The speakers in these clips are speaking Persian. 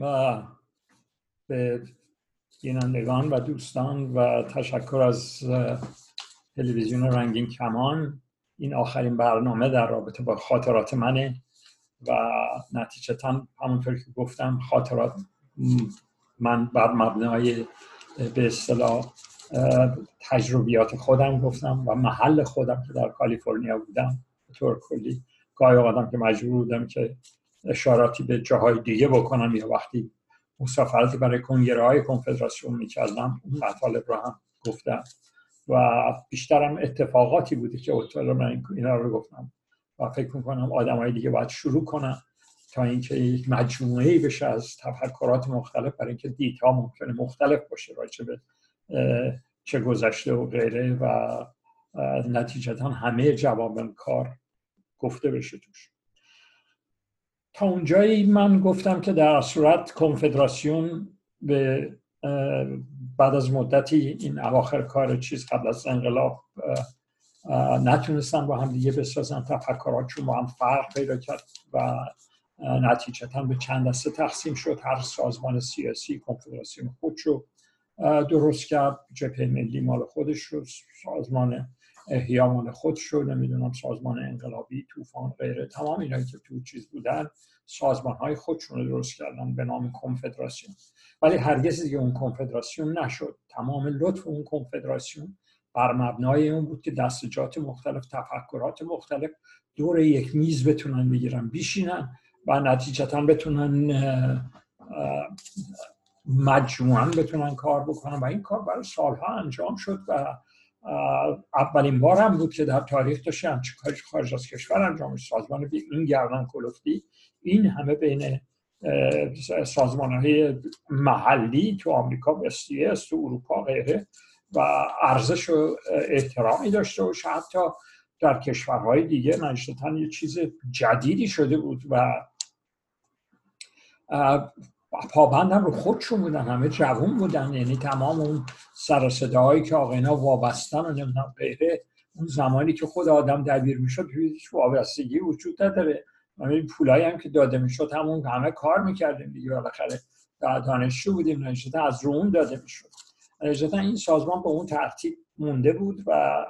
و به بینندگان و دوستان و تشکر از تلویزیون رنگین کمان. این آخرین برنامه در رابطه با خاطرات منه و نتیجتا همونطور که گفتم خاطرات من بر مبنای به اصطلاح تجربیات خودم گفتم و محل خودم که در کالیفرنیا بودم. به طور کلی گاهی اوقاتم که مجبور بودم که اشاراتی به جاهای دیگه بکنم. یا وقتی مسافرتی برای کنگره های کنفدراسیون می‌کردم اون مطالب رو هم گفتم. و بیشترم اتفاقاتی بوده که اتفاق من اینا رو گفتم. و فکر می‌کنم آدم های دیگه باید شروع کنم تا اینکه یک مجموعه بشه از تفکرات مختلف برای اینکه دیدها ممکنه مختلف باشه راجع به چه گذشته و غیره. و نتیجتا همه جواب کار گفته بشه توش. تا اونجایی من گفتم که در صورت کنفدراسیون به بعد از مدتی این اواخر کار چیز قبل از انقلاب نتونستن با هم دیگه بسازن. تفکراتشون با هم فرق پیدا کرد و نتیجتا به چند دسته تقسیم شد. هر سازمان سیاسی کنفدراسیون خودشو درست کرد. جبهه ملی مال خودش رو سازمان احیامان خودش رو نمی‌دونم سازمان انقلابی طوفان غیره تمام اینایی که تو چیز بودن سازمان های خودشون رو درست کردن به نام کنفدراسیون. ولی هرگز دیگه اون کنفدراسیون نشد. تمام لطف اون کنفدراسیون بر مبنای اون بود که دستجات مختلف تفکرات مختلف دور یک میز بتونن بگیرن بیشینن و نتیجتا بتونن مجموعا بتونن کار بکنن. و این کار برای سالها انجام شد و اولین بار هم بود که در تاریخ داشته همچه کاری خارج از کشور انجام سازمان این گردن کلفتی این همه بین سازمان های محلی تو آمریکا و اس تو اروپا غیره و ارزش و احترامی داشته و حتی در کشورهای دیگه نشتن یه چیز جدیدی شده بود و پابندم رو خودشون بودن همه جوون بودن یعنی تمام اون سر صداهایی که آقاینا وابستن و نمی‌دونم غیره اون زمانی که خود آدم دبیر می‌شد هیچ وابستگی وجود نداره. این پولایی هم که داده می‌شد همون همه کار می‌کردیم دیگه بالاخره دانشجو بودیم نشده از رو اون داده می‌شد. نشده این سازمان به اون ترتیب مونده بود و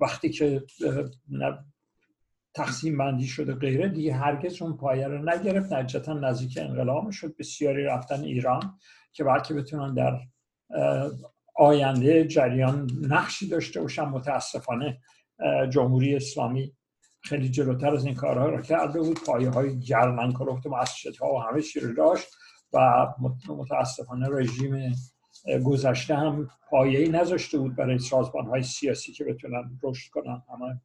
وقتی که تقسیم بندی شده غیره دیگه هرگز اون پایه رو نگرفت. نجتا نزدیک انقلاب شد بسیاری رفتن ایران که بلکه بتونن در آینده جریان نقشی داشته باشن. متاسفانه جمهوری اسلامی خیلی جلوتر از این کارها رو کرده بود. پایه های گرمن کرفت مسجد ها و همه چی رو داشت و متاسفانه رژیم گذشته هم پایه‌ای نذاشته بود برای سازمان های سیاسی که بتونن رشد کنن. همه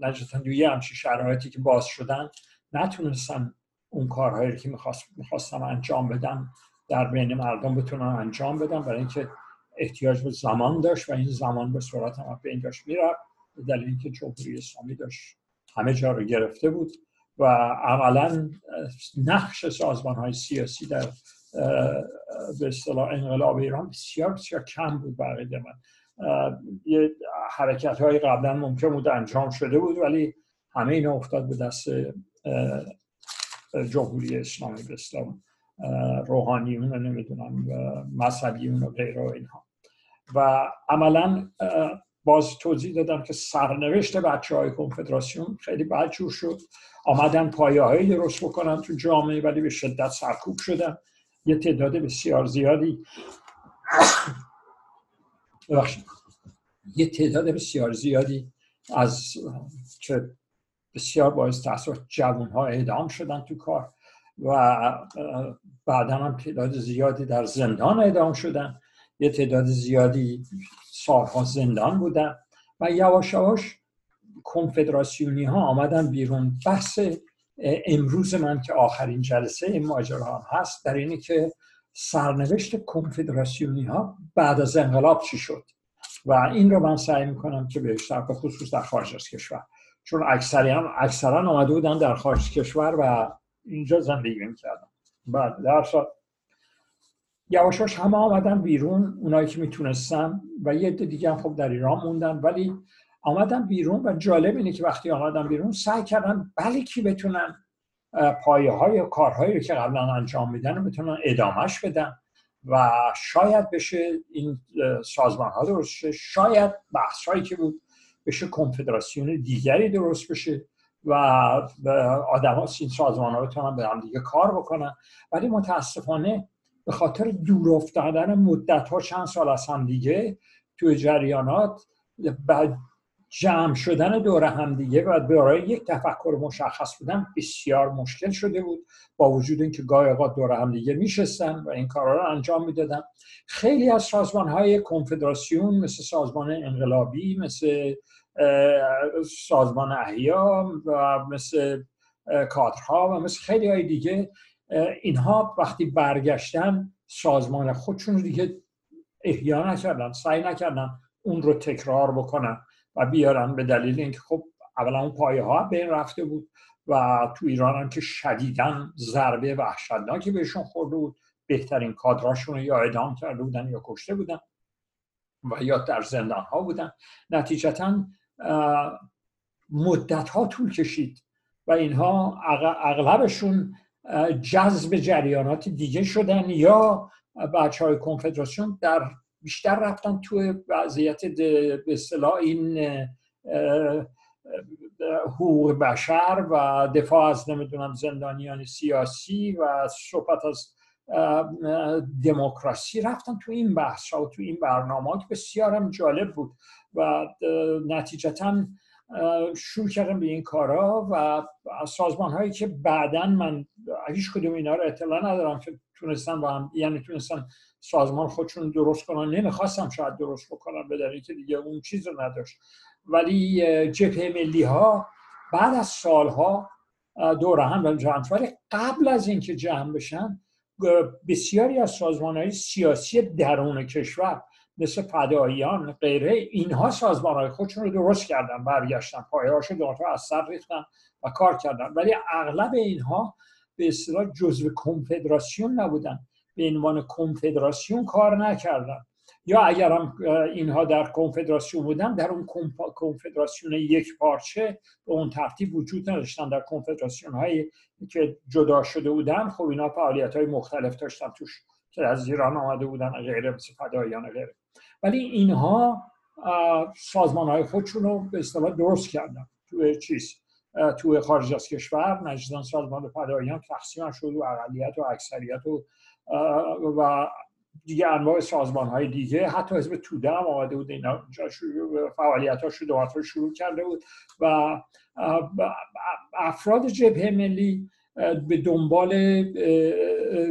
نجتا یه همچین شرایطی که باز شدن نتونستن اون کارهایی که می‌خواستم انجام بدن در بین مردم بتونن انجام بدن برای اینکه احتیاج به زمان داشت و این زمان به صورت هم به این داشت می‌رفت. دلیل اینکه جمهوری اسلامی داشت همه جا رو گرفته بود و عملا نقش سازمان های سیاسی در به اصطلاح انقلاب ایران بسیار بسیار کم بود برای من. یه حرکت های قبلا ممکن بود انجام شده بود ولی همه اینا افتاد به دست جمهوری اسلامی به اسلام روحانیون رو نمی‌دونم مذهبیون و غیره و اینها. و عملا باز توضیح دادم که سرنوشت بچه های کنفدراسیون خیلی بدجور شد. آمدن پایه هایی درست بکنن تو جامعه ولی به شدت سرکوب شدن. یه تعداد بسیار زیادی یه تعداد بسیار زیادی از که بسیار باعث تاثیر جوان ها اعدام شدن تو کار و بعدا هم تعداد زیادی در زندان اعدام شدن. یه تعداد زیادی سالها زندان بودن و یواش یواش کنفدراسیونی ها آمدن بیرون. بحث امروز من که آخرین جلسه این ماجرا هم هست در اینه که سرنوشت کنفدراسیونی ها بعد از انقلاب چی شد؟ و این رو من سعی می‌کنم که به خصوص در خارج از کشور چون اکثرا اکثرا آمده بودن در خارج کشور و اینجا زندگی می‌کردن. بعد در یواشاش همه آمدن بیرون اونایی که می‌تونستن و یه دیگه هم خب در ایران موندن ولی آمدن بیرون و جالب اینه که وقتی آمدن بیرون سعی کردن بله کی بتونن پایه های کارهایی رو که قبلا انجام میدن رو بتونن ادامهش بدن و شاید بشه این سازمان ها درست شه شاید بحث هایی که بود بشه کنفدراسیون دیگری درست بشه و آدم ها این سازمان ها بتونن به هم دیگه کار بکنن. ولی متاسفانه به خاطر دور افتادن مدت ها چند سال از هم دیگه توی جریانات جمع شدن دور هم دیگه و برای یک تفکر مشخص بودن بسیار مشکل شده بود با وجود اینکه گاهی اوقات دور دیگه میشستن و این کارا رو انجام می‌دادن. خیلی از سازمان های کنفدراسیون مثل سازمان انقلابی مثل سازمان احیا و مثل کادرها و مثل خیلی های دیگه اینها وقتی برگشتن سازمان خودشون دیگه احیا نکردن سعی نکردن اون رو تکرار بکنن. و بیارن به دلیل اینکه خب اولا اون پایه ها بین رفته بود و تو ایران هم که شدیدن ضربه وحشتناکی بهشون خورده بود. بهترین کادراشون رو یا اعدام کرده بودن یا کشته بودن و یا در زندان ها بودن. نتیجتا مدت ها طول کشید و اینها اغلبشون جذب جریانات دیگه شدن یا بچه های کنفدراسیون در بیشتر رفتن توی وضعیت به اصطلاح این حقوق بشر و دفاع از نمی‌دونم زندانیان سیاسی و صحبت از دموکراسی رفتن تو این بحث و تو این برنامه که بسیار هم جالب بود و نتیجتا شروع کردم به این کارا و سازمان هایی که بعدا من هیچ کدوم اینا رو اطلاع ندارم. که تونستن با هم یعنی تونستن سازمان خودشون درست کنن. نمی‌خواستم شاید درست بکنم به دلیل که دیگه اون چیز رو نداشت. ولی جبهه ملی ها بعد از سالها دور هم جمع. ولی قبل از اینکه جمع بشن بسیاری از سازمان های سیاسی درون کشور مثل فداییان غیره اینها سازمان های خودشون رو درست کردن. برگشتن پایه هاشو از سر ریختن و کار کردن. ولی اغلب اینها به اصطلاح جزو کنفدراسیون نبودن. به عنوان کنفدراسیون کار نکردن. یا اگر هم اینها در کنفدراسیون بودن در اون کنفدراسیون یک پارچه به اون ترتیب وجود نداشتن. در کنفدراسیون هایی که جدا شده بودن خب اینا فعالیت های مختلف داشتن. توش که از ایران آمده بودن مثل فدایان غیره. ولی اینها سازمان های خودشون رو به اصطلاح درست کردن. توی چیز؟ توی خارج از کشور نجدان سازمان فدایان تقسیم شد و اقلیت و اکثریت و و دیگه انواع سازمان های دیگه. حتی حزب توده هم آمده بود. اینا فعالیت ها شروع, شروع کرده بود و افراد جبهه ملی به دنبال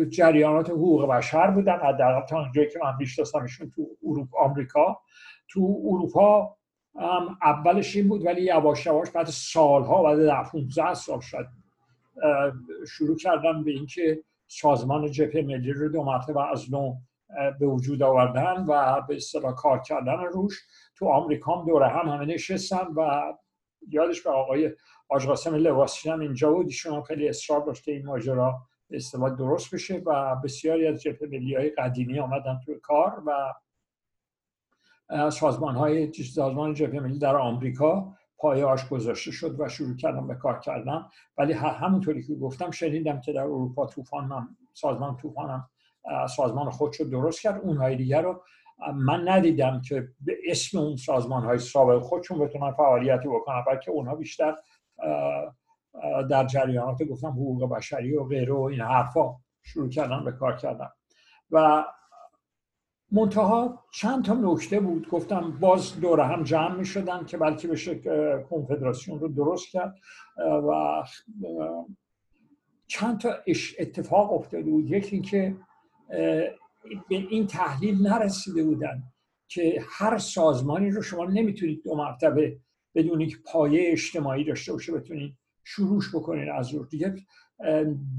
جریانات حقوق بشر بودن. حداقل تا اونجایی که من ایشون تو اروپا آمریکا. تو اروپا اولش این بود ولی یواش یواش بعد سالها بعد در 15 سال شد شروع کردن به اینکه سازمان جبهه ملی رو دو مرتبه از نو به وجود آوردن و به اصطلاح کار کردن روش تو آمریکا هم دوره هم همه نشستن و یادش به آقای آج قاسم لباسیان اینجا بود ایشون هم خیلی اصرار داشت که این ماجرا به اصطلاح درست بشه و بسیاری از جبهه ملی های قدیمی آمدن توی کار و سازمان های سازمان جبهه ملی در آمریکا پایه آش گذاشته شد و شروع کردم به کار کردن. ولی همونطوری که گفتم شنیدم که در اروپا طوفان هم سازمان طوفان هم سازمان خودشو درست کرد. اونهای دیگر رو من ندیدم که به اسم اون سازمان های سابق خودشون بتونن فعالیتی بکنن بلکه اونها بیشتر در جریانات گفتم حقوق بشری و غیره و این حرفا شروع کردن به کار کردن. و منتها چند تا نکته بود. گفتم باز دور هم جمع می شدن که بلکه بشه کنفدراسیون رو درست کرد. و چند تا اتفاق افتاده بود. یکی اینکه به این تحلیل نرسیده بودن که هر سازمانی رو شما نمی‌تونید دو مرتبه بدون که پایه اجتماعی داشته باشه بتونید شروعش بکنید از رو. دیگه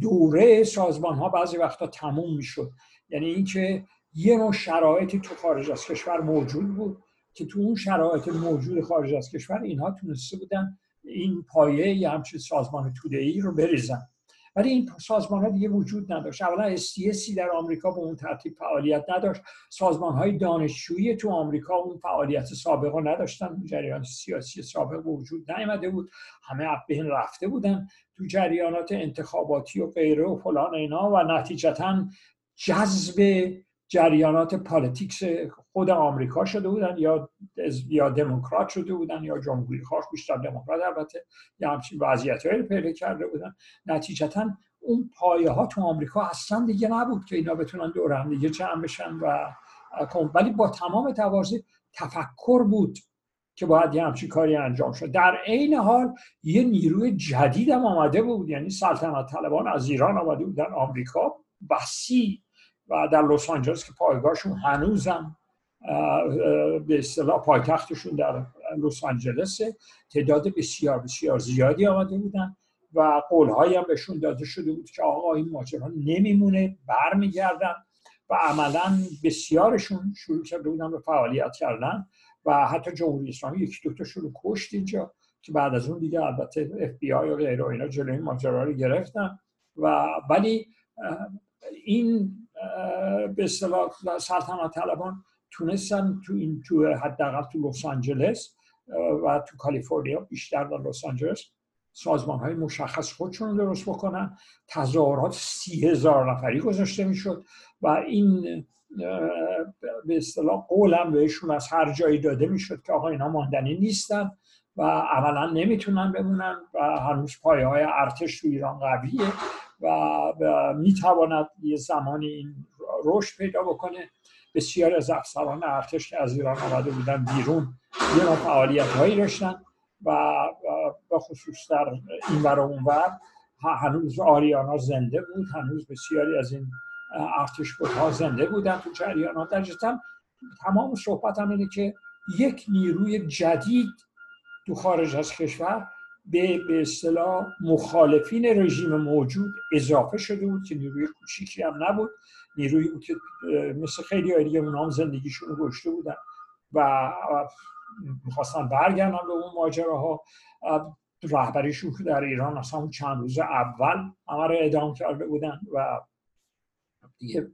دوره سازمان ها بعضی وقتا تموم می‌شد. یعنی اینکه یه نوع شرایطی تو خارج از کشور موجود بود که تو اون شرایط موجود خارج از کشور اینها تونسته بودن این پایه یا همچین سازمان توده ای رو بریزن. ولی این سازمان ها دیگه وجود نداشت. اولا STSی در آمریکا به اون ترتیب فعالیت نداشت. سازمان های دانشجویی تو آمریکا اون فعالیت سابقه نداشتن. جریان سیاسی سابق وجود نیامده بود. همه بین رفته بودن. تو جریانات انتخاباتی و غیره و فلان اینا و نتیجتا جذب جریانات politics خود آمریکا شده بودن یا یا دموکرات شده بودن یا جمهوری خواه بیشتر دموکرات البته یا همچین وضعیت رو پیدا کرده بودن. نتیجتا اون پایه ها تو آمریکا اصلا دیگه نبود که اینا بتونن دور هم دیگه جمع بشن و ولی با تمام توازی تفکر بود که باید یه همچین کاری انجام شد در عین حال یه نیروی جدید هم آمده بود یعنی سلطنت طلبان از ایران آمده بودن آمریکا. وسیع و در لس آنجلس که پایگاهشون هنوزم به اصطلاح پایتختشون در لس آنجلس تعداد بسیار بسیار زیادی آمده بودن و قولهایی هم بهشون داده شده بود که آقا این ماجرا نمیمونه برمیگردن و عملا بسیارشون شروع کرده بودن به فعالیت کردن و حتی جمهوری اسلامی یکی دو شروع کشت اینجا که بعد از اون دیگه البته اف بی آی و غیره اینا جلوی ماجرا رو گرفتن. و ولی این به اصطلاح سلطنت طلبان تونستن تو این تو حداقل تو لس آنجلس و تو کالیفرنیا بیشتر در لس آنجلس سازمان های مشخص خودشون درست بکنن. تظاهرات سی هزار نفری گذاشته می‌شد و این به اصطلاح قولم بهشون از هر جایی داده می‌شد که آقا اینا ماندنی نیستن و عملا نمی‌تونن بمونن و هنوز پایه های ارتش تو ایران قویه. و می‌تواند یه زمانی این رشد پیدا بکنه. بسیار از افسران ارتش که از ایران آمده بودن بیرون یه نوع فعالیت هایی داشتن و به خصوص در این ور اون ور. هنوز آریانا زنده بود هنوز بسیاری از این ارتش ها زنده بودن تو جریانات در تمام صحبت هم اینه که یک نیروی جدید تو خارج از کشور به به اصطلاح مخالفین رژیم موجود اضافه شده بود که نیروی کوچیکی هم نبود. نیروی بود که مثل خیلی دیگه اونا هم زندگیشون گشته بودن و می‌خواستن برگردن به اون ماجراها. رهبریشون که در ایران اصلا اون چند روز اول همه رو اعدام کرده بودن و دیگه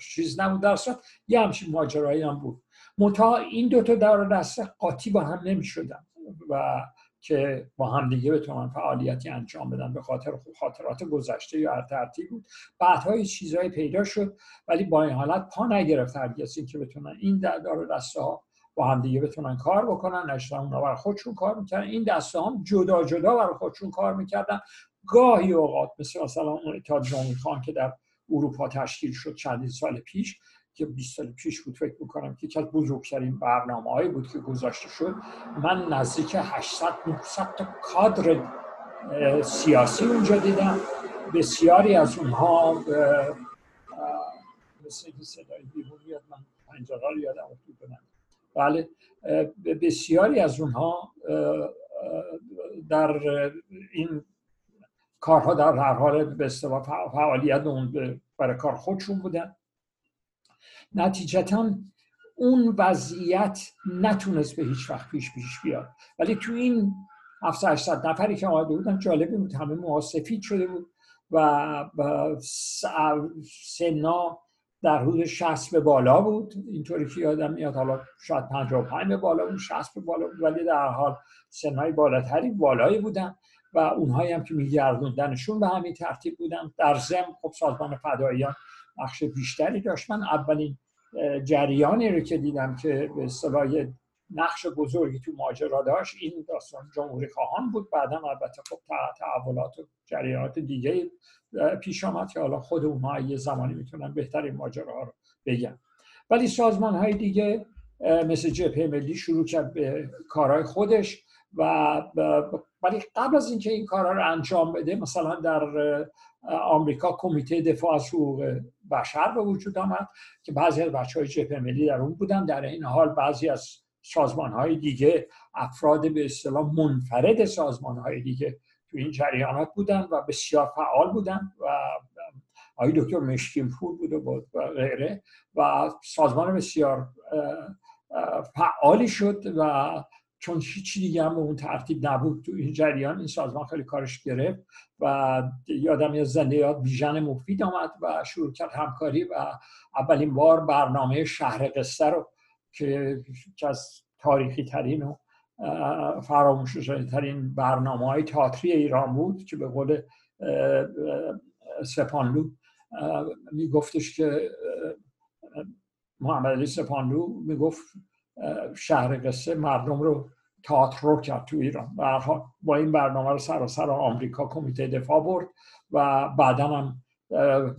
چیز نبود. در صورت یه همچین ماجرایی هم بود. منتها این دوتا در دسته قاطی با هم نمی شدن و که با هم دیگه بتونن فعالیتی انجام بدن به خاطر خاطرات گذشته یا هر ترتیب بود. بعدهای چیزهایی پیدا شد ولی با این حالت پا نگرفت هرگز این که بتونن این دار دسته ها با هم دیگه بتونن کار بکنن. نشتن اونا برای خودشون کار می‌کردن. این دسته هم جدا جدا برای خودشون کار می‌کردن. گاهی اوقات مثل مثلا اون اتحاد جمهوری خان که در اروپا تشکیل شد چندین سال پیش که 20 سال پیش بود فکر می‌کنم که یکی از بزرگترین برنامه هایی بود که گذاشته شد. من نزدیک 800 900 تا کادر سیاسی اونجا دیدم. بسیاری از اونها مثل صدای بیرون یاد من پنجره رو یادم افتاد بله بسیاری از اونها در این کارها در هر حال به فعالیت اون برای کار خودشون بودن. نتیجتا اون وضعیت نتونست به هیچ وقت پیش پیش بیاد. ولی تو این 700 نفری که آمده بودن جالبی بود همه مواسفید شده بود و سنا در حدود 60 به بالا بود. اینطوری که یادم میاد حالا شاید 55 به بالا بود 60 به بالا بود ولی در حال سنهای بالاتری بالایی بودن و اونهایی هم که میگردوندنشون به همین ترتیب بودن. در ضمن خب سازمان فداییان بخش بیشتری داشت. من اولین جریانی رو که دیدم که به اصطلاح نقش بزرگی تو ماجرا داشت این داستان جمهوری خواهان بود. بعدا البته خب تحولات و جریانات دیگه پیش آمد که حالا خود اونها یه زمانی می‌تونن بهترین ماجراها رو بگن. ولی سازمان های دیگه مثل جبهه ملی شروع کرد به کارهای خودش و ولی قبل از اینکه این کارها رو انجام بده مثلا در آمریکا کمیته دفاع از حقوق بشر به وجود آمد که بعضی از بچه های ملی در اون بودن. در این حال بعضی از سازمان های دیگه افراد به اصطلاح منفرد سازمان های دیگه تو این جریانات بودن و بسیار فعال بودن و آقای دکتر مشکین پور بود و غیره و سازمان بسیار فعالی شد و چون هیچ دیگه هم به اون ترتیب نبود تو این جریان. این سازمان خیلی کارش گرفت و یادم یه زنده یاد بیژن مفید آمد و شروع کرد همکاری و اولین بار برنامه شهر قصه رو که از تاریخی ترین و فراموش ترین برنامه های تئاتری ایران بود که به قول سپانلو میگفتش که محمد علی سپانلو می‌گفت شهر قصه مردم رو تئاتر رو کرد تو ایران. و با این برنامه رو سراسر آمریکا کمیته دفاع برد و بعدا هم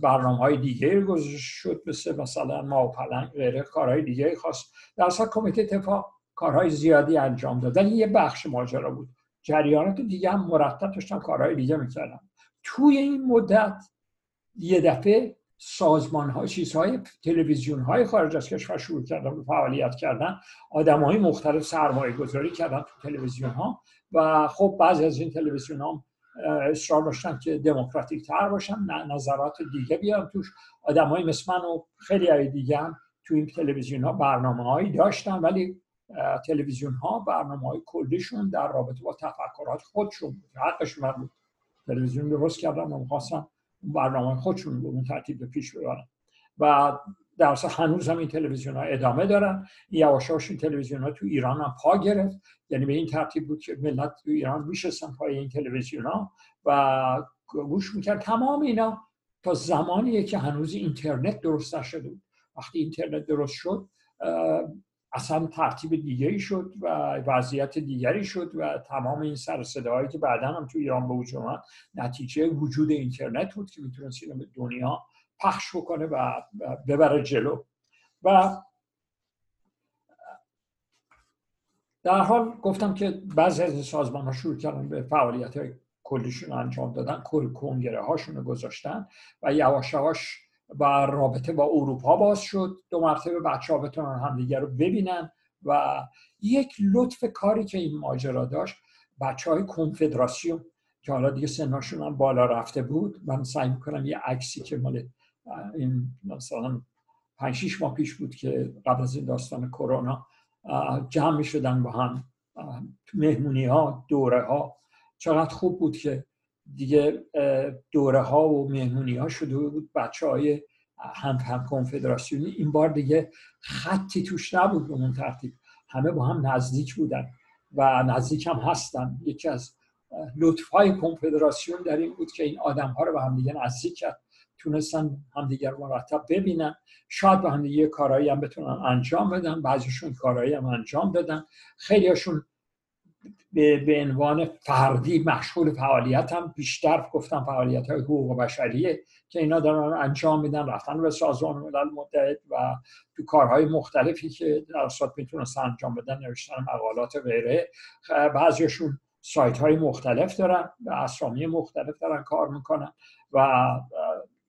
برنامه های دیگه گذاشت شد مثل مثلا ما و پلنگ غیره کارهای دیگه خواست در اصلا کمیته دفاع کارهای زیادی انجام داد. ولی یه بخش ماجرا بود. جریانات دیگه هم مرتب داشتن کارهای دیگه می‌کردن. توی این مدت یه دفعه سازمان ها چیزهای تلویزیون های خارج از کشور شروع کردن به فعالیت کردن. آدم های مختلف سرمایه گذاری کردن تو تلویزیون ها و خب بعضی از این تلویزیون ها اصرار داشتن که دموکراتیک تر باشن نظرات دیگه بیان توش. آدم های مثل من و خیلی های دیگه هم تو این تلویزیون ها برنامه هایی داشتن ولی تلویزیون ها برنامه های کلیشون در رابطه با تفکرات خودشون بود. حقشون بود. تلویزیون درست کردن و برنامه خودشون به اون ترتیب به پیش ببرن. و در هنوز هم این تلویزیون ها ادامه دارن. یواشاش این تلویزیون ها تو ایران هم پا گرفت. یعنی به این ترتیب بود که ملت تو ایران میشستن پای این تلویزیون ها و گوش می‌کرد. تمام اینا تا زمانیه که هنوز اینترنت درست نشده بود. وقتی اینترنت درست شد اصلا ترتیب دیگری شد و وضعیت دیگری شد و تمام این سر صداهایی که بعدا هم تو ایران به وجود اومد نتیجه وجود اینترنت بود که می‌تونست اینو به دنیا پخش بکنه و ببره جلو. و در حال گفتم که بعضی از این سازمان ها شروع کردن به فعالیت های کلیشون انجام دادن کنگره هاشون رو گذاشتن و یواش یواش و رابطه با اروپا باز شد. دو مرتبه بچه ها بتونن همدیگه رو ببینن و یک لطف کاری که این ماجرا داشت بچه های کنفدراسیون که حالا دیگه سناشون هم بالا رفته بود. من سعی می‌کنم یه عکسی که مال این مثلا 5 6 ماه پیش بود که قبل از این داستان کرونا جمع می شدن با هم مهمونی ها دوره ها چقدر خوب بود که دیگه دوره ها و مهمونی ها شده بود. بچه های هم هم کنفدراسیونی. این بار دیگه خطی توش نبود به اون ترتیب. همه با هم نزدیک بودن و نزدیک هم هستن. یکی از لطف های کنفدراسیون در این بود که این آدم ها رو به هم دیگه نزدیک کرد. تونستن همدیگر مرتب ببینن. شاید به هم دیگه کارهایی هم بتونن انجام بدن. بعضیشون کارهایی هم انجام بدن خیلیشون به, عنوان فردی مشغول فعالیت هم بیشتر گفتم فعالیت های حقوق بشریه که اینا دارن انجام میدن رفتن به سازمان ملل متحد و تو کارهای مختلفی که در صورت می‌تونست انجام بدن نوشتن مقالات غیره. بعضیشون سایت های مختلف دارن و اسامی مختلف دارن کار می‌کنن و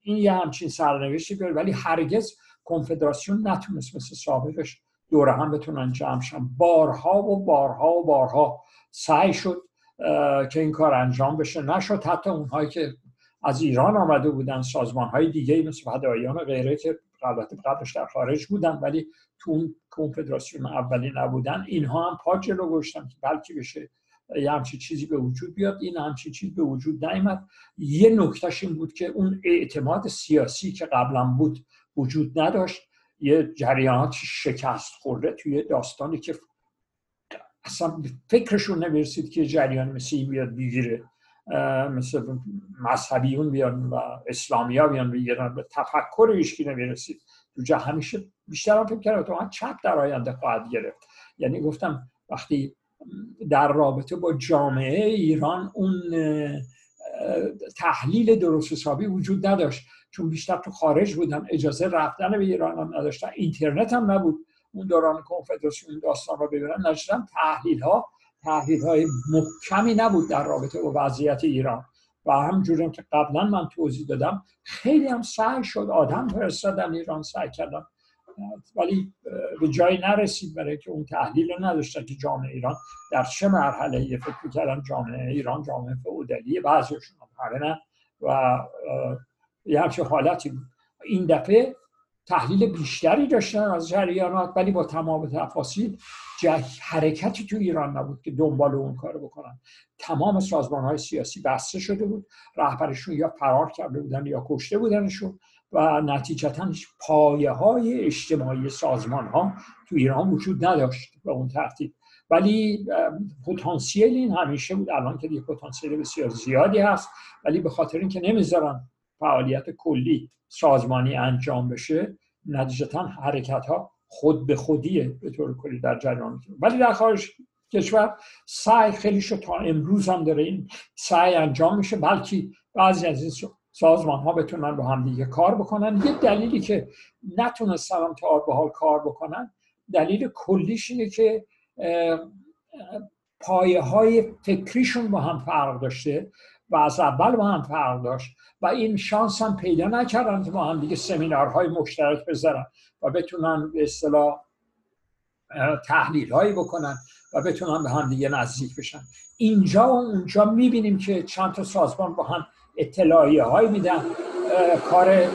این یه همچین سرنوشتی داره. ولی هرگز کنفدراسیون نتونست مثل سابقش دوره هم بتونن جمع شن. بارها و بارها و بارها سعی شد که این کار انجام بشه. نشد حتی اونهایی که از ایران آمده بودن سازمان های دیگه مثل فدایان و غیره که البته قبلش در خارج بودن ولی تو اون کنفدراسیون اولی نبودن. اینها هم پا جلو گشتن که بلکه بشه یه همچین چیزی به وجود بیاد. این همچین چیز به وجود نیامد یه نکتهش این بود که اون اعتماد سیاسی که قبلا بود وجود نداشت. یه جریانات شکست خورده توی داستانی که اصلا فکرشون نمی‌رسید که جریان این بیاد بگیره. مثل مذهبیون بیان و اسلامی ها بیان بگیرن به تفکر ایشکی نمی‌رسید. تو جا همیشه بیشتر هم فکر کردم تو چپ در آینده خواهد گرفت. یعنی گفتم وقتی در رابطه با جامعه ایران اون تحلیل درست حسابی وجود نداشت چون بیشتر تو خارج بودن اجازه رفتن به ایران هم نداشتن اینترنت هم نبود. اون دوران کنفدراسیون داستان رو ببینن نشدن تحلیل ها تحلیل های محکمی نبود در رابطه با وضعیت ایران. و همجوری که قبلا من توضیح دادم خیلی هم سعی شد آدم فرستادن ایران سعی کردن ولی به جایی نرسید برای که اون تحلیل رو نداشتن که جامعه ایران در چه مرحله یه فکر کردن جامعه ایران جامعه فعودالی بعضیشون همه نه. و یه همچه حالتی بود. این دفعه تحلیل بیشتری داشتن از جریانات ولی با تمام تفاصیل حرکتی تو ایران نبود که دنبال اون کار بکنن. تمام سازمان های سیاسی بسته شده بود. رهبرشون یا فرار کرده بودن یا کشته بودنشون. و نتیجتا پایه های اجتماعی سازمان ها تو ایران وجود نداشت به اون ترتیب. ولی پتانسیل این همیشه بود. الان که یه پتانسیل بسیار زیادی هست ولی به خاطر اینکه نمی‌ذارن فعالیت کلی سازمانی انجام بشه نتیجتا حرکت ها خود به خودیه به طور کلی در جریان. ولی در خارج کشور سعی خیلی شد تا امروز هم داره این سعی انجام میشه. بلکه بعضی از این سازمان ها بتونن با هم دیگه کار بکنن. یه دلیلی که نتونستن تا به حال کار بکنن دلیل کلیش اینه که پایه های فکریشون با هم فرق داشته و از اول با هم فرق داشت و این شانس هم پیدا نکردن که با هم دیگه سمینارهای مشترک بذارن و بتونن به اصطلاح تحلیل هایی بکنن و بتونن به هم دیگه نزدیک بشن. اینجا و اونجا می‌بینیم که چند تا سازمان با هم اطلاعیه های میدن کار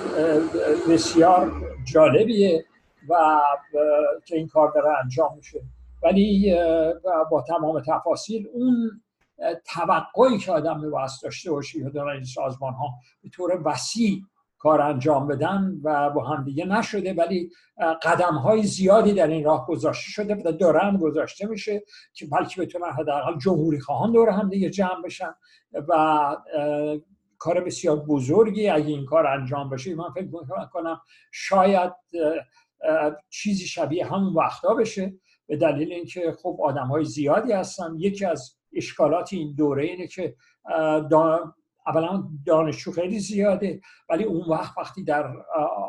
بسیار جالبیه و که این کار داره انجام میشه. ولی با تمام تفاصیل اون توقعی که آدم میباید داشته باشه یا دارن این سازمان ها به طور وسیع کار انجام بدن و با هم دیگه نشده ولی قدم های زیادی در این راه گذاشته شده و داره هم گذاشته میشه که بلکه بتونن حداقل جمهوری خواهان دور هم دیگه جمع بشن و کار بسیار بزرگی. اگه این کار انجام بشه من فکر کنم شاید چیزی شبیه همون وقتا بشه. به دلیل اینکه خب آدم های زیادی هستن. یکی از اشکالات این دوره اینه که اولا دانشجو خیلی زیاده. ولی اون وقت وقتی در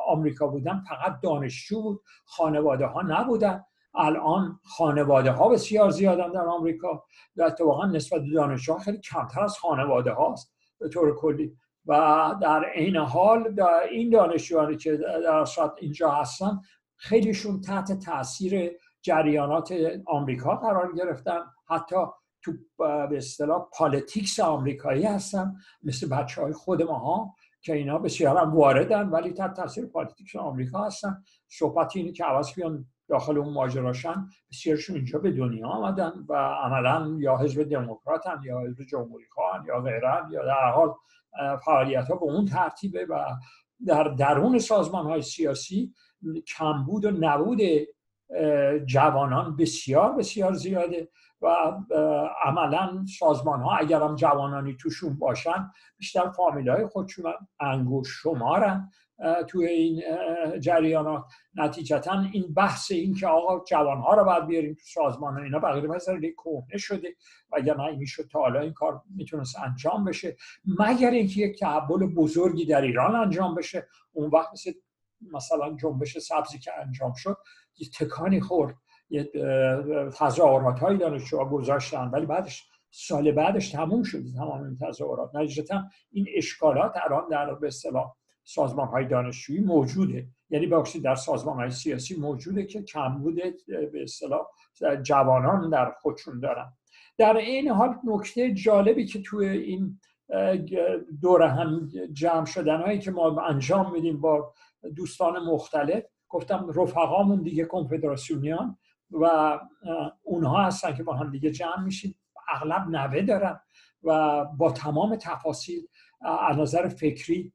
آمریکا بودن فقط دانشجو بود. خانواده ها نبودن. الان خانواده ها بسیار زیادن در آمریکا. و اتفاقا نسبت دانشجو خیلی کمتر از خانواده هاست به طور کلی. و در این حال در این دانشجوانی که در اینجا هستن خیلیشون تحت تاثیر جریانات آمریکا قرار گرفتن. حتی تو به اصطلاح politics آمریکایی هستن مثل بچه های خود ماها که اینا بسیار هم واردن ولی تحت تاثیر politics آمریکا هستن. صحبت اینه که عوض بیان داخل اون ماجراشن. بسیارشون اینجا به دنیا آمدن و عملا یا حزب دموکراتن یا حزب جمهوری خواهن یا غیرن یا در حال فعالیت ها به اون ترتیبه و در درون سازمان های سیاسی کمبود و نبود جوانان بسیار بسیار زیاده و عملا سازمان ها اگر هم جوانانی توشون باشن بیشتر فامیل های خودشون انگوش شمارن توی این جریانات نتیجتا این بحث این که آقا جوان ها رو باید بیاریم تو سازمان ها اینا بقیه مثلا کهنه شده و اگر نه می‌شد تا حالا این کار می‌تونست انجام بشه. مگر اینکه یک تحول بزرگی در ایران انجام بشه اون وقت مثل مثلا جنبش سبزی که انجام شد یه تکانی خورد. یه تظاهرات های دانشجوها گذاشتن ولی بعدش سال بعدش تموم شد. تمام این تظاهرات نتیجتا این اشکالات الان در به اصطلاح سازمان های دانشجویی موجوده. یعنی بخشی در سازمان های سیاسی موجوده که کمبود به اصطلاح جوانان در خودشون دارن. در این حال نکته جالبی که توی این دوره هم جمع شدن هایی که ما انجام میدیم با دوستان مختلف. گفتم رفقامون دیگه کنفدراسیونیان و اونها هستن که با هم دیگه جمع میشیم. اغلب نوه دارن و با تمام تفاصیل از نظر فکری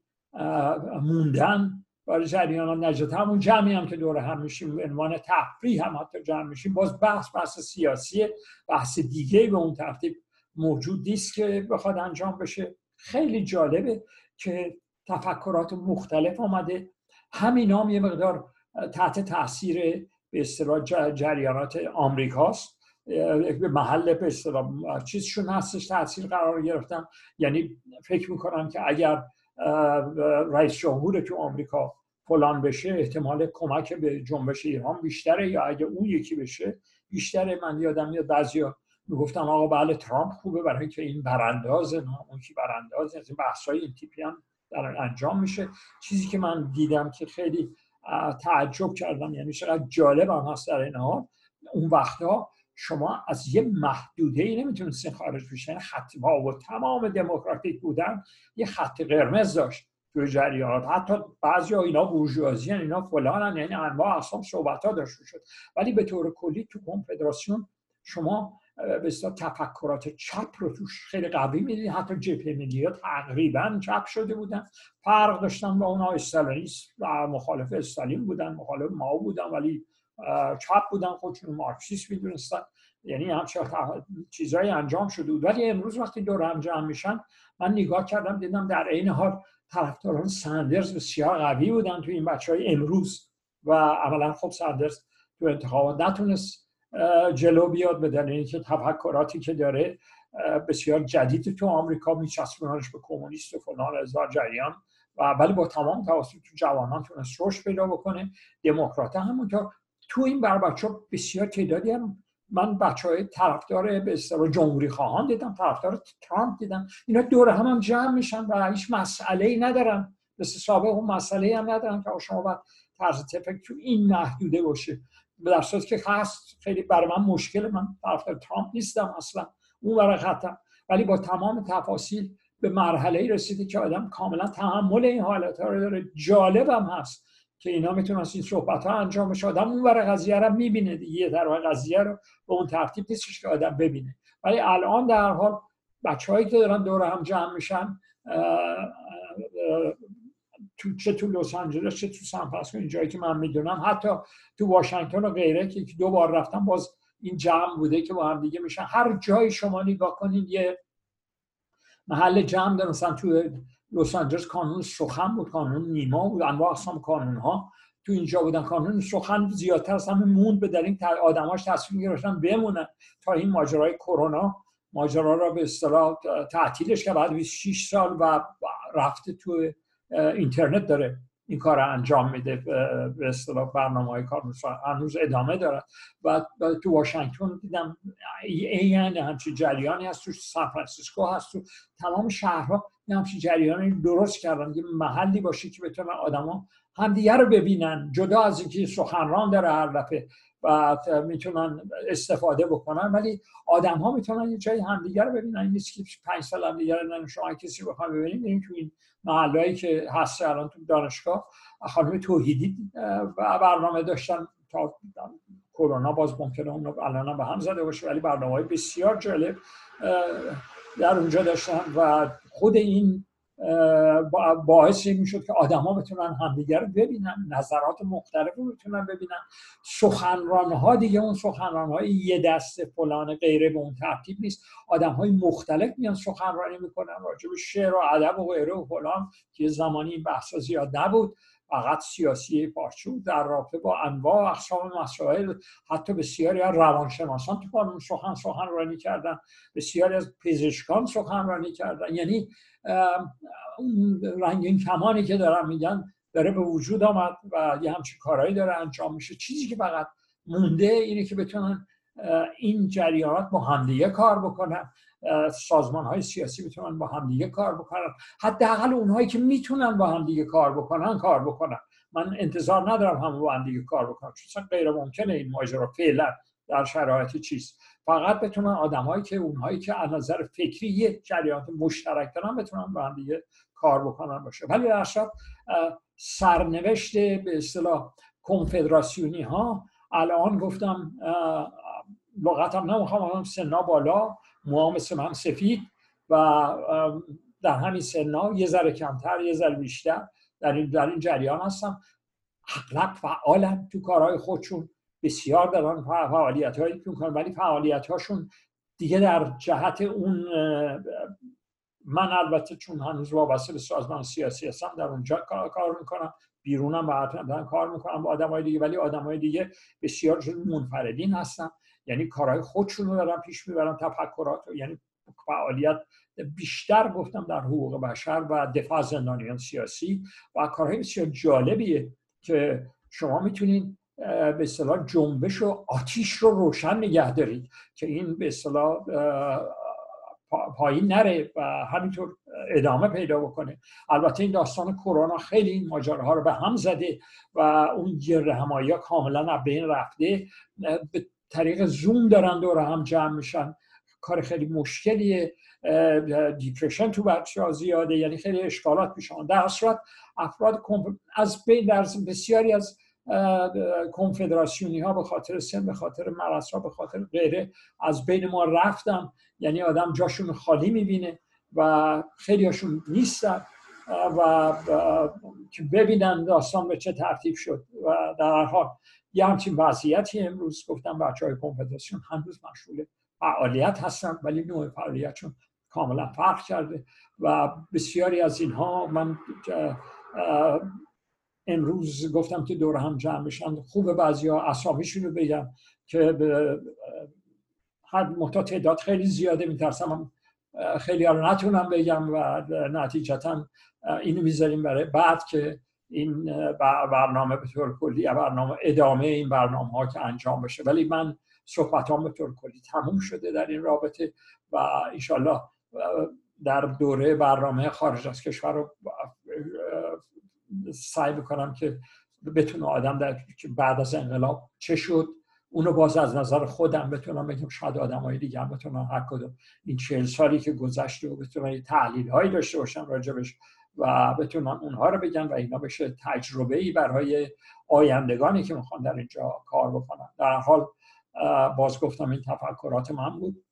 موندن. برای جریان نجات همون جمعی هم که دور هم میشیم عنوان تفریح هم حتی جمع میشیم. باز بحث بحث سیاسی بحث دیگه به اون ترتیب موجود نیست که بخواد انجام بشه. خیلی جالبه که تفکرات مختلف آمده. همین هم یه مقدار تحت تاثیر به اصطلاح جریانات آمریکاست به محل به اصطلاح چیزشون هستش تاثیر قرار گرفتن. یعنی فکر می‌کنم که اگر رئیس جمهور تو آمریکا فلان بشه احتمال کمک به جنبش ایران بیشتره یا اگه اون یکی بشه بیشتره. من یادم میاد بعضیا می‌گفتن آقا بله ترامپ خوبه برای اینکه این براندازه نه؟ اون کی براندازه از این بحثای این تیپی هم در انجام میشه. چیزی که من دیدم که خیلی تعجب کردم یعنی چقدر جالب هم هست در این اون وقتها شما از یه محدوده ای نمی‌تونستین خارج بشین. خط و تمام دموکراتیک بودن یه خط قرمز داشت توی جریانات حتی بعضی ها اینا بورژوازی اینا فلان یعنی انواع اقسام صحبت ها داشته شد. ولی به طور کلی تو کنفدراسیون شما به تفکرات چپ رو توش خیلی قوی می‌دید حتی جبهه ملی ها تقریبا چپ شده بودن. فرق داشتن با اونا استالینیست و مخالف استالین بودن مخالف ماو بودن ولی چپ بودن. خودشون مارکسیست می‌دونستن. یعنی همچه چیزهایی انجام شده بود. ولی امروز وقتی دور هم جمع میشن من نگاه کردم دیدم در عین حال طرفداران سندرز بسیار قوی بودن تو این بچه های امروز. و عملا خب سندرز تو انتخابات نتونست جلو بیاد به دلیل که تفکراتی که داره بسیار جدید تو آمریکا میچسبوننش به کمونیست و فلان هزار جریان و ولی با تمام توسط تو جوانان تونست رشد پیدا بکنه. دموکرات همونطور تو این بر بچه بسیار تعدادی هم من بچه های طرفدار به جمهوری خواهان دیدم طرفدار ترامپ دیدم. اینا دور هم, هم جمع میشن و هیچ مسئله ای ندارن. مثل سابق اون مسئله هم ندارن که شما باید طرز تفکر تو این محدوده باشه. در صورت که هست خیلی برای من مشکل من طرفدار ترامپ نیستم اصلا. اون برای خطر ولی با تمام تفاصیل به مرحله رسیده که آدم کاملا تحمل این حالت ها رو داره. جالبم هست که اینا می‌تونن این صحبت ها انجام بشه. آدم اون برای قضیه رو می‌بینه دیگه. در قضیه رو به اون ترتیب نیستش که آدم ببینه. ولی الان در حال بچههایی که دارن دور هم جمع میشن تو چه تو لس آنجلس چه تو سان فرانسیسکو این جایی که من می‌دونم. حتی تو واشنگتن و غیره که دو بار رفتم باز این جمع بوده که با هم دیگه میشن. هر جای شما نگاه کنید یه محل جمع دارن مثلا تو لس آنجلس کانون سخن بود کانون نیما بود انواع اقسام کانون ها تو اینجا بودن. کانون سخن زیادتر از همه موند به دلیل آدماش تصمیم گرفتن بمونن تا این ماجرای کرونا. ماجرا را به اصطلاح تعطیلش که بعد 26 سال و رفته تو اینترنت داره. این کار رو انجام میده به اصطلاح برنامه های کار هنوز ادامه داره. و تو واشنگتن دیدم این همچین جریانی هست تو سان فرانسیسکو هست تو تمام شهرها همچین جریانی درست کردن که محلی باشه که بتونن آدما همدیگه رو ببینن. جدا از اینکه سخنران داره هر دفعه و می‌تونن استفاده بکنن. ولی آدم ها می‌تونن یه جای همدیگه رو ببینن. این نیست که پنج سال همدیگه رو شما کسی بخوام ببینید این تو این محلهایی که هست الان تو دانشگاه. خانم توحیدی و برنامه داشتن تا کرونا باز ممکنه اون الان به هم زده باشه. ولی برنامه های بسیار جالب در اونجا داشتن. و خود این باعث این می‌شد که آدما بتونن همدیگر رو ببینن نظرات مختلف بتونن ببینن. سخنران ها دیگه اون سخنران های یه دست فلان غیره به اون ترتیب نیست. آدم های مختلف میان سخنرانی می‌کنن راجع به شعر و ادب و غیره و فلان که زمانی این بحث زیاد نبود. فقط سیاسی پارچو در رابطه با انواع و اقسام مسائل حتی بسیاری از روانشناسان تو قانون سخن سخنرانی کردن بسیاری از پزشکان سخنرانی کردن. یعنی اون رنگین کمانی که دارن میگن داره به وجود آمد و یه همچین کارهایی داره انجام میشه. چیزی که فقط مونده اینه که بتونن این جریانات با همدیگه کار بکنن. سازمان های سیاسی بتونن با همدیگه کار بکنن. حداقل اونهایی که می‌تونن با همدیگه کار بکنن کار بکنن. من انتظار ندارم همه با همدیگه کار بکنن چون غیر ممکنه این ماجرا فعلا در شرایط چیست. فقط بتونن آدمایی که اونهایی که از نظر فکری یه جریانات مشترک دارن بتونن با هم دیگه کار بکنن باشه. ولی در سرنوشت به اصطلاح کنفدراسیونی ها الان گفتم لغتم نمی‌خوام سنا بالا. موها مثل من سفید و در همین سنا یه ذره کمتر یه ذره بیشتر در این, در این جریان هستم. اغلب فعالن تو کارهای خودشون. بسیار دارن فعالیت هایی می‌کنن ولی فعالیت هاشون دیگه در جهت اون من البته چون هنوز وابسته به سازمان سیاسی هستم در اونجا کار می‌کنم. بیرونم و کار می‌کنم با آدم های دیگه ولی آدم های دیگه بسیار منفردین هستن. یعنی کارهای خودشون رو دارن پیش می‌برن تفکرات یعنی فعالیت بیشتر گفتم در حقوق بشر و دفاع زندانیان سیاسی و کارهای بسیار جالبیه که شما می‌تونید به اصطلاح جنبش و آتیش رو روشن نگه دارید که این به اصطلاح پایین نره و همینطور ادامه پیدا بکنه. البته این داستان کرونا خیلی این ماجراها رو به هم زده و اون گره همایی ها کاملا بین رفته. طریق زوم دارن دور هم جمع میشن. کار خیلی مشکلیه. دیپرشن تو بچه ها زیاده یعنی خیلی اشکالات پیش در صورت افراد از بین در بسیاری از کنفدراسیونی ها به خاطر سن به خاطر ها به خاطر غیره از بین ما رفتن. یعنی آدم جاشون خالی می‌بینه و خیلی هاشون نیستن و که ببینن داستان به چه ترتیب شد و در حال یه همچین وضعیتی امروز گفتم بچه های کنفدراسیون هنوز مشغول فعالیت هستن ولی نوع فعالیتشون کاملا فرق کرده و بسیاری از اینها من امروز گفتم که دور هم جمع بشن خوب بعضی ها اسامیشون رو بگم که به هر محتاط تعداد خیلی زیاده میترسم. خیلی ها رو نتونم بگم و نتیجتا اینو می‌ذاریم برای بعد که این برنامه به طور کلی برنامه ادامه این برنامه ها که انجام بشه. ولی من صحبت به طور کلی تموم شده در این رابطه و انشالله در دوره برنامه خارج از کشور رو سعی بکنم که بتونه آدم در بعد از انقلاب چه شد اونو باز از نظر خودم بتونم بگم. شاید آدم های دیگه هم بتونم هر کدوم. این چهل سالی که گذشته و بتونم تحلیل هایی داشته باشم راجبش و بتونن اونها رو بگن و اینا بشه تجربه ای برای آیندگانی که می‌خوان در اینجا کار بکنن. در حال باز گفتم این تفکرات من بود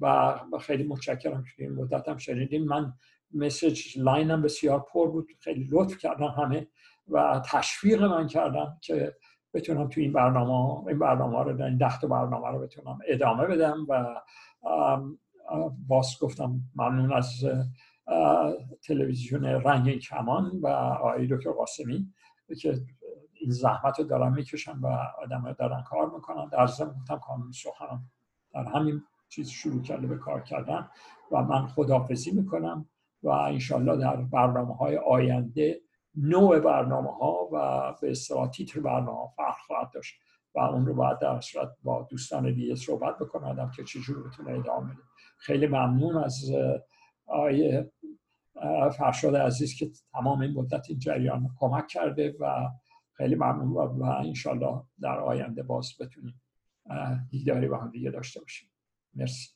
و خیلی متشکرم که این مدت هم شنیدین. من مسیج لاینم بسیار پر بود خیلی لطف کردن همه و تشویق من کردن که بتونم تو این برنامه این برنامه رو این ده برنامه رو بتونم ادامه بدم و باز گفتم ممنون از تلویزیون رنگ کمان و آقای دکتر قاسمی که این زحمت رو دارن می‌کشن و آدم دارن کار می‌کنن. در ضمن گفتم کانون سخنم در همین چیز شروع کرده به کار کردن و من خدافزی می‌کنم و انشالله در برنامه های آینده نوع برنامه ها و به اصطلاح تیتر برنامه ها فرق خواهد داشت و اون رو باید در صورت با دوستان دیگه صحبت بکنم که چجور بتونه ادامه بده. خیلی ممنون از آقای فرشاد عزیز که تمام این مدت این جریان کمک کرده و خیلی ممنون و, انشالله در آینده باز بتونیم دیداری با هم دیگه داشته باشیم. مرسی.